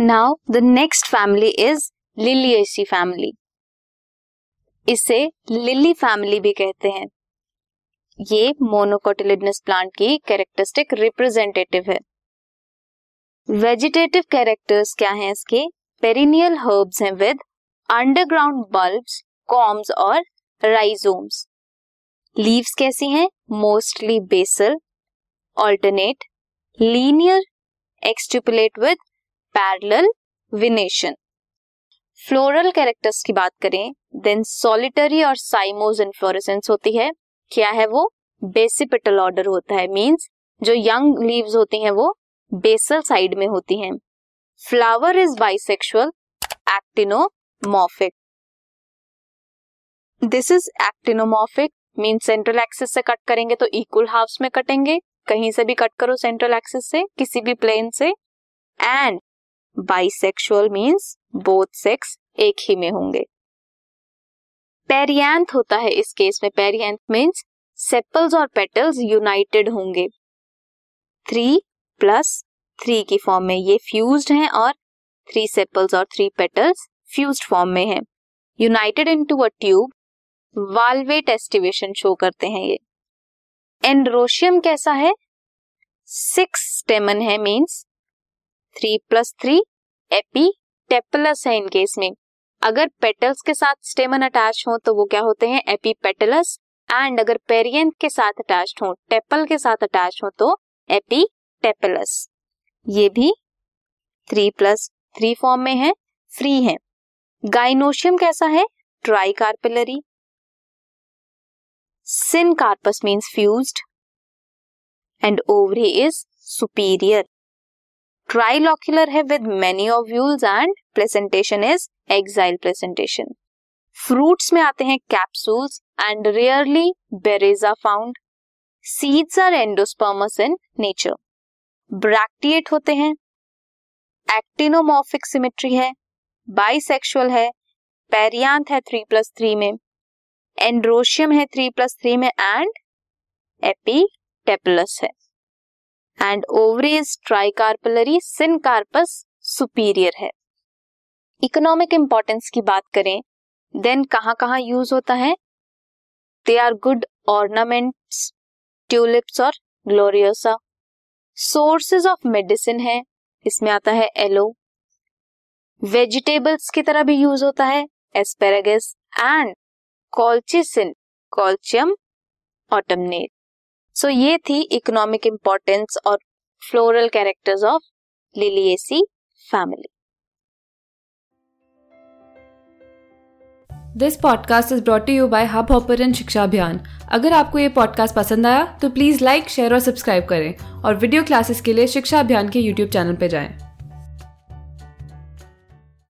Now the next family is Liliaceae family इसे lily family भी कहते हैं। ये मोनोकोटिलिडनस प्लांट की कैरेक्टरिस्टिक रिप्रेजेंटेटिव है। वेजिटेटिव कैरेक्टर्स क्या हैं इसके? पेरिनियल हर्ब्स हैं विद अंडरग्राउंड बल्ब्स कॉम्स और राइजोम्स लीव्स कैसी हैं? Mostly basal alternate linear exstipulate with parallel venation. Floral characters की बात करें देन सॉलिटरी और साइमोज इन्फ्लोरेसेंस होती है। क्या है वो? बेसिपिटल ऑर्डर होता है मींस जो यंग लीव्स होती हैं वो बेसल साइड में होती हैं। Flower is bisexual actinomorphic this is actinomorphic mean central axis से कट करेंगे तो इक्वल हाफ्स में कटेंगे। कहीं से भी कट करो सेंट्रल एक्सिस से, किसी भी प्लेन से। And bisexual means both sex एक ही में होंगे। पेरियांथ होता है इस केस में। पेरियांथ मीन्स सेपल्स और पेटल्स यूनाइटेड होंगे। थ्री प्लस थ्री की फॉर्म में। ये फ्यूज्ड हैं और थ्री सेपल्स और थ्री पेटल्स फ्यूज्ड फॉर्म में है। United into a tube valvate aestivation show करते हैं ये। एंड्रोशियम कैसा है? सिक्स स्टेमन है means three plus three, epitepalous है इनके इसमें। अगर पेटल्स के साथ स्टेमन अटैच हो तो वो क्या होते हैं? एपी पेटलस एंड अगर पेरियंथ के साथ अटैच हो, टेपल के साथ अटैच हो तो एपी टेपलस ये भी थ्री प्लस थ्री फॉर्म में है, फ्री है। गाइनोशियम कैसा है? Tricarpellary syncarpous means fused and ovary is superior trilocular है with many ovules and placentation is axile placentation fruits में आते हैं capsules and rarely berries found seeds are endospermous in nature bracteate होते हैं. Actinomorphic symmetry है. Bisexual है. Perianth है three plus three में. एंड्रोशियम है थ्री प्लस थ्री में एंड एपी एपीटेपलस है. And ovaries tricarpellary syncarpous superior है। इकोनॉमिक इंपॉर्टेंस की बात करें देन कहाँ कहाँ यूज़ होता है? They are good ornaments tulips और ग्लोरियोसा सोर्सेज ऑफ़ मेडिसिन है, इसमें आता है एलो वेजिटेबल्स की तरह भी यूज़ होता है asparagus and colchicine Colchicum autumnale so so, ये थी इकोनॉमिक इंपॉर्टेंस और floral characters of liliaceae family this podcast is brought you by Hubhopper शिक्षा अभियान अगर आपको ये पॉडकास्ट पसंद आया तो प्लीज़ लाइक शेयर और सब्सक्राइब करें और वीडियो क्लासेस के लिए शिक्षा अभियान के यूट्यूब चैनल पर जाएँ।